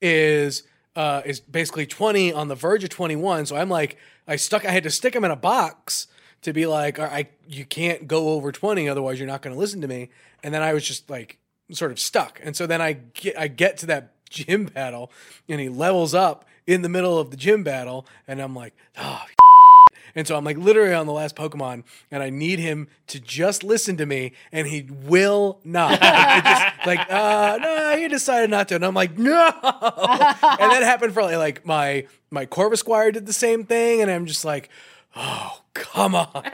is uh is basically 20 on the verge of 21 so i'm like i stuck i had to stick him in a box to be like "All right, i you can't go over 20 otherwise you're not going to listen to me. And then i was just like sort of stuck. And so then i get i get to that <laughs> gym battle and he levels up in the middle of the gym battle and i'm like oh and so I'm like literally on the last Pokemon, and I need him to just listen to me, and he will not. <laughs> Like, just, like, uh, no, you decided not to, and I'm like, no. <laughs> and that happened for like, like my my Corvisquire did the same thing, and I'm just like, oh, come on, <laughs>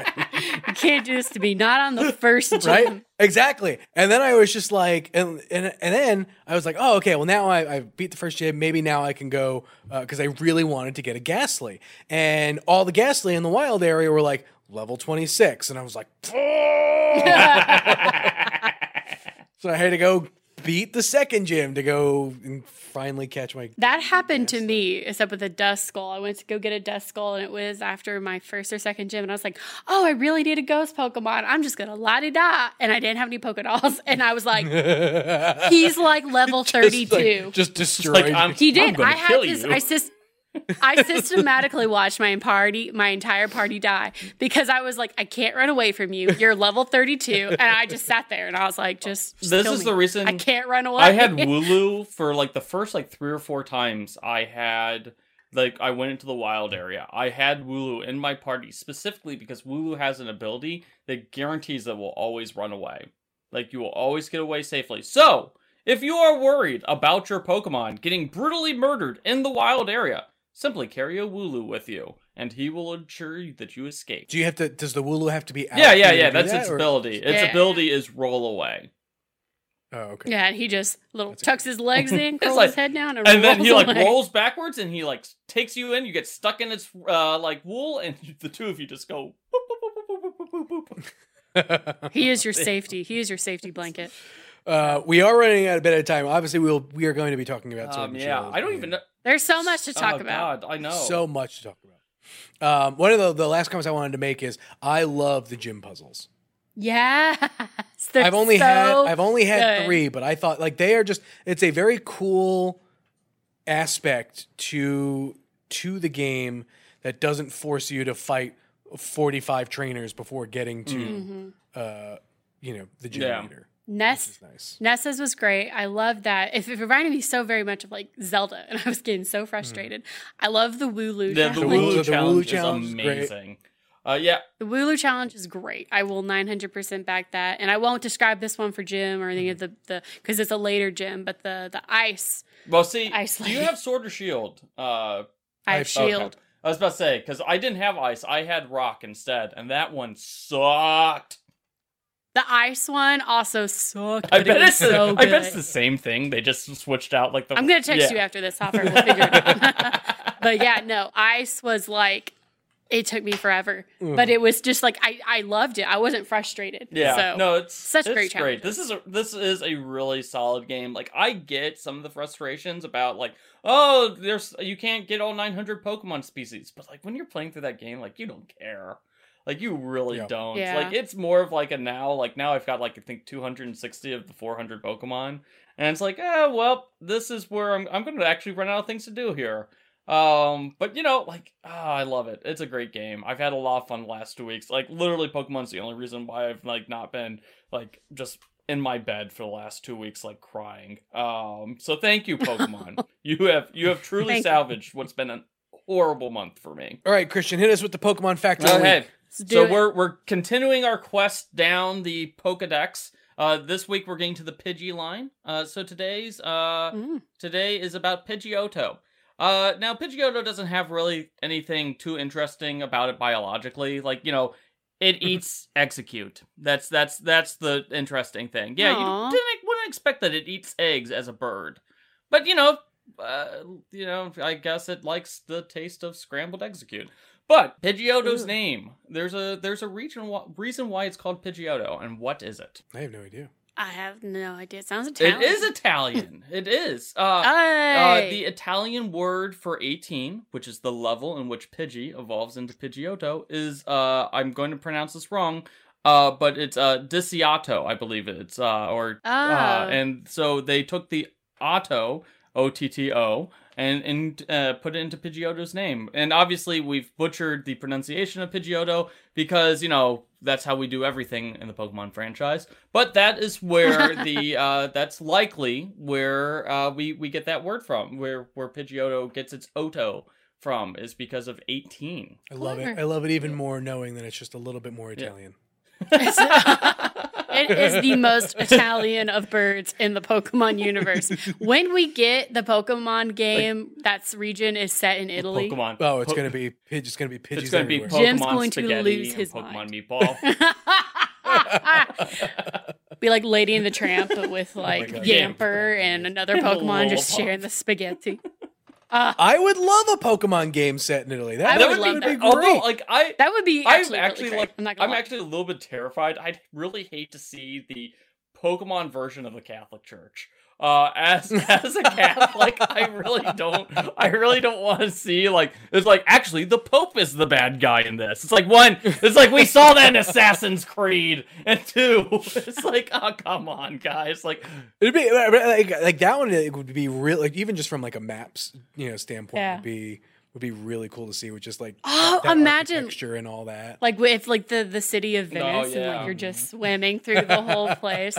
You can't do this to me. Not on the first gym. <laughs> right? Exactly. And then I was just like, and and and then I was like, oh, okay. Well, now I, I beat the first gym. Maybe now I can go uh, because I really wanted to get a Gastly, and all the Gastly in the wild area were like level 26, and I was like, <laughs> so I had to go beat the second gym to go and finally catch my. That happened to me, except with a Duskull. I went to go get a Duskull, and it was after my first or second gym. And I was like, oh, I really need a ghost Pokemon. I'm just going to la di da. And I didn't have any Pokedolls. <laughs> And I was like, <laughs> he's like level 32. Just, like, just destroyed. like, I'm- he did. gonna I had kill his. you. I sys- I systematically watched my party, my entire party die because I was like, I can't run away from you. You're level 32, and I just sat there and I was like, just. just This is me. the reason I can't run away. I had Wooloo for like the first like three or four times I had like I went into the wild area. I had Wooloo in my party specifically because Wooloo has an ability that guarantees that will always run away. Like you will always get away safely. So, if you are worried about your Pokemon getting brutally murdered in the wild area, simply carry a Wooloo with you, and he will ensure that you escape. Do you have to? Does the Wooloo have to be out? Yeah, yeah, yeah. That's that, its or- ability. Its Yeah. ability is roll away. Oh, okay. Yeah, and he just little That's tucks his legs in, <laughs> curls like- his head down, and, and then rolls he like away. rolls backwards and he like takes you in you get stuck in its uh like wool and <laughs> the two of you just go boop, boop, boop, boop, boop, boop, boop, boop. <laughs> He is your safety. He is your safety blanket. Uh, we are running out a bit of time. Obviously, we'll we are going to be talking about Sword um, yeah Shield i don't and even know There's so much to talk oh, about. God, i know So much to talk about. Um, one of the, the last comments I wanted to make is I love the gym puzzles. Yes, they're I've only so had I've only had good. three, but I thought like they are just it's a very cool aspect to to the game that doesn't force you to fight 45 trainers before getting to Mm-hmm. uh you know the gym Yeah. leader. Ness Which nice. Nessa's was great. I love that. If it reminded me so very much of like Zelda, <laughs> and I was getting so frustrated. I love the Wooloo. the, the challenge. Wooloo- Wooloo the challenge, Wooloo challenge is is amazing uh yeah The Wooloo challenge is great. I will 900% back that. And I won't describe this one for Jim or any of the the because it's a later Jim, but the the ice well see Ice do you have sword or shield uh ice Okay. shield. i was about to say because i didn't have ice i had rock instead and that one sucked The ice one also sucked. I bet it it's the, so I bet it's the same thing. They just switched out like the. I'm gonna text yeah. you after this, Hoffer. We'll figure it out. <laughs> <laughs> but yeah, no, ice was like it took me forever, but mm. it was just like I I loved it. I wasn't frustrated. Yeah, so, no, it's such it's great great. This is a this is a really solid game. Like I get some of the frustrations about like oh there's you can't get all 900 Pokemon species, but like when you're playing through that game, like you don't care. Like you really Yeah. don't. Yeah. Like it's more of like a now. Like now I've got like I think 260 of the 400 Pokemon, and it's like, oh well, this is where I'm. I'm going to actually run out of things to do here. Um, but you know, like, ah, I love it. It's a great game. I've had a lot of fun the last two weeks. Like, literally, Pokemon's the only reason why I've like not been like just in my bed for the last two weeks, like crying. Um, so thank you, Pokemon. <laughs> you have you have truly salvaged what's been a horrible month for me. All right, Christian, hit us with the Pokemon fact Go ahead. Week. So it. we're we're continuing our quest down the Pokedex. Uh, this week we're getting to the Pidgey line. Uh, so today's uh Mm. today is about Pidgeotto. Uh, now Pidgeotto doesn't have really anything too interesting about it biologically. Like you know, it <laughs> eats execute. That's that's that's the interesting thing. Yeah, Aw. you didn't wouldn't expect that it eats eggs as a bird, but you know, uh, you know, I guess it likes the taste of scrambled execute. But Pidgeotto's Ooh. name, there's a there's a reason why, reason why it's called Pidgeotto, and what is it? I have no idea. I have no idea. It sounds Italian. It is Italian. <laughs> it is. Uh, uh, the Italian word for 18, which is the level in which Pidgey evolves into Pidgeotto, is uh I'm going to pronounce this wrong, uh, but it's uh Disiato, I believe it's uh or uh, Oh. and so they took the Otto O T T O and and uh, put it into Pidgeotto's name. And obviously we've butchered the pronunciation of Pidgeotto because you know that's how we do everything in the Pokemon franchise. But that is where <laughs> the uh, that's likely where uh, we we get that word from, where where Pidgeotto gets its Oto from, is because of eighteen. I love it. I love it even more knowing that it's just a little bit more Italian. <laughs> <laughs> it is the most Italian of birds in the Pokemon universe. <laughs> When we get the Pokemon game, that's region is set in Italy. Pokemon. Oh, it's Po- gonna be Pidge. It's gonna be Pidgeys It's going to be everywhere. Pokemon Jim's going to lose his Pokemon mind. meatball. <laughs> Be like Lady and the Tramp, but with oh like God. Yamper and another Pokemon just Lollipops. sharing the spaghetti. <laughs> <laughs> I would love a Pokemon game set in Italy. That, that would would, be that. great. Although, like I, That would be I'm actually, actually really great. like I'm not gonna I'm actually a little bit terrified. I'd really hate to see the Pokemon version of the Catholic Church. Uh, as <laughs> as a Catholic, I really don't. I really don't want to see like it's like actually the Pope is the bad guy in this. It's like one. It's like we saw that in Assassin's Creed, and two. It's like oh come on guys, like It'd be like, like that one. It would be real. Like even just from like a maps, you know, standpoint, Yeah. would be would be really cool to see with just like <gasps> Oh, that imagine- architecture and all that. like if like the the city of Oh, Venice and like you're just swimming through the whole <laughs> place.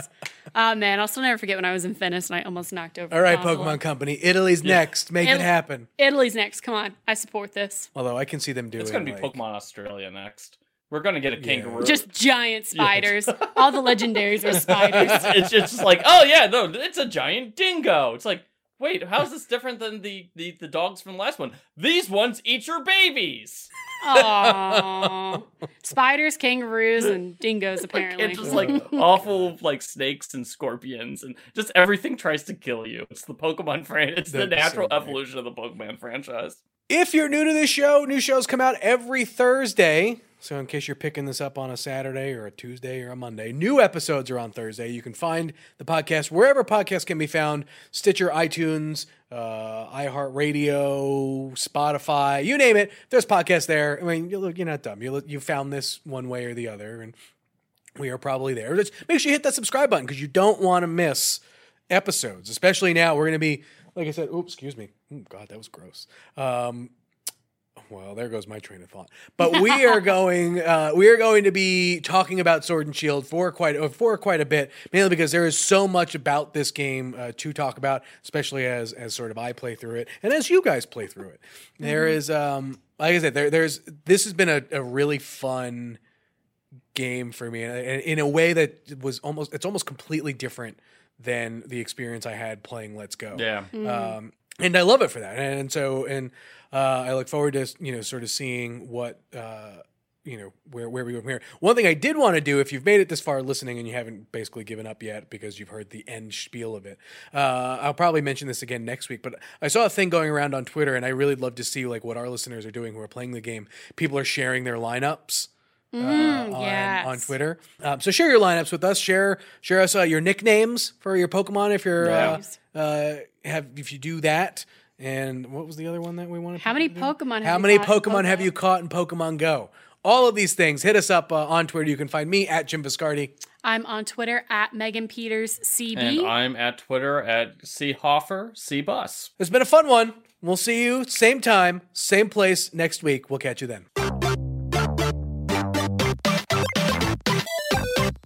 Oh man, I'll still never forget when I was in Venice and I almost knocked over. All a right, gondola. Pokemon Company, Italy's next. Make it Italy- happen. Italy's next. Come on, I support this. Although I can see them doing. it's gonna be like, Pokemon Australia next. We're gonna get a kangaroo. Just giant spiders. <laughs> All the legendaries are spiders. it's, it's just like, oh yeah, no, it's a giant dingo. It's like, wait, how's this different than the, the, the dogs from the last one? These ones eat your babies. Aww. <laughs> Spiders, kangaroos, and dingoes. Apparently, It's just like <laughs> awful like snakes and scorpions and just everything tries to kill you. It's the Pokemon franchise. It's the That'd so natural evolution of the Pokemon franchise. If you're new to this show, new shows come out every Thursday. So, in case you're picking this up on a Saturday or a Tuesday or a Monday, new episodes are on Thursday. You can find the podcast wherever podcasts can be found Stitcher, iTunes, uh, iHeartRadio, Spotify, you name it. There's podcasts there. I mean, you you're not dumb. You, you found this one way or the other, and we are probably there. Just make sure you hit that subscribe button because you don't want to miss episodes, especially now. We're going to be, like I said, oops, excuse me. Oh, God, that was gross. Um, well, there goes my train of thought. But we are <laughs> going, uh, we are going to be talking about Sword and Shield for quite uh, for quite a bit, mainly because there is so much about this game uh, to talk about, especially as as sort of I play through it and as you guys play through it. There is, um, like I said, there there's this has been a, a really fun game for me, and in a way that was almost it's almost completely different than the experience I had playing Let's Go Yeah. um, and I love it for that. And so, and uh, I look forward to you know sort of seeing what uh, you know where where we go from here. One thing I did want to do, if you've made it this far listening and you haven't basically given up yet because you've heard the end spiel of it, uh, I'll probably mention this again next week. But I saw a thing going around on Twitter, and I really love to see like what our listeners are doing who are playing the game. People are sharing their lineups uh, on, yes. on Twitter. Um, so share your lineups with us. Share share us uh, your nicknames for your Pokemon if you're uh, uh, have if you do that. And what was the other one that we wanted? How many to? Pokemon? Have How you many caught in Pokemon have you caught in Pokemon Go? all of these things, hit us up uh, on Twitter. You can find me at Jim Viscardi. I'm on Twitter at Megan Peters CB. And I'm at Twitter at C Hoffer C Bus. It's been a fun one. We'll see you same time, same place next week. We'll catch you then.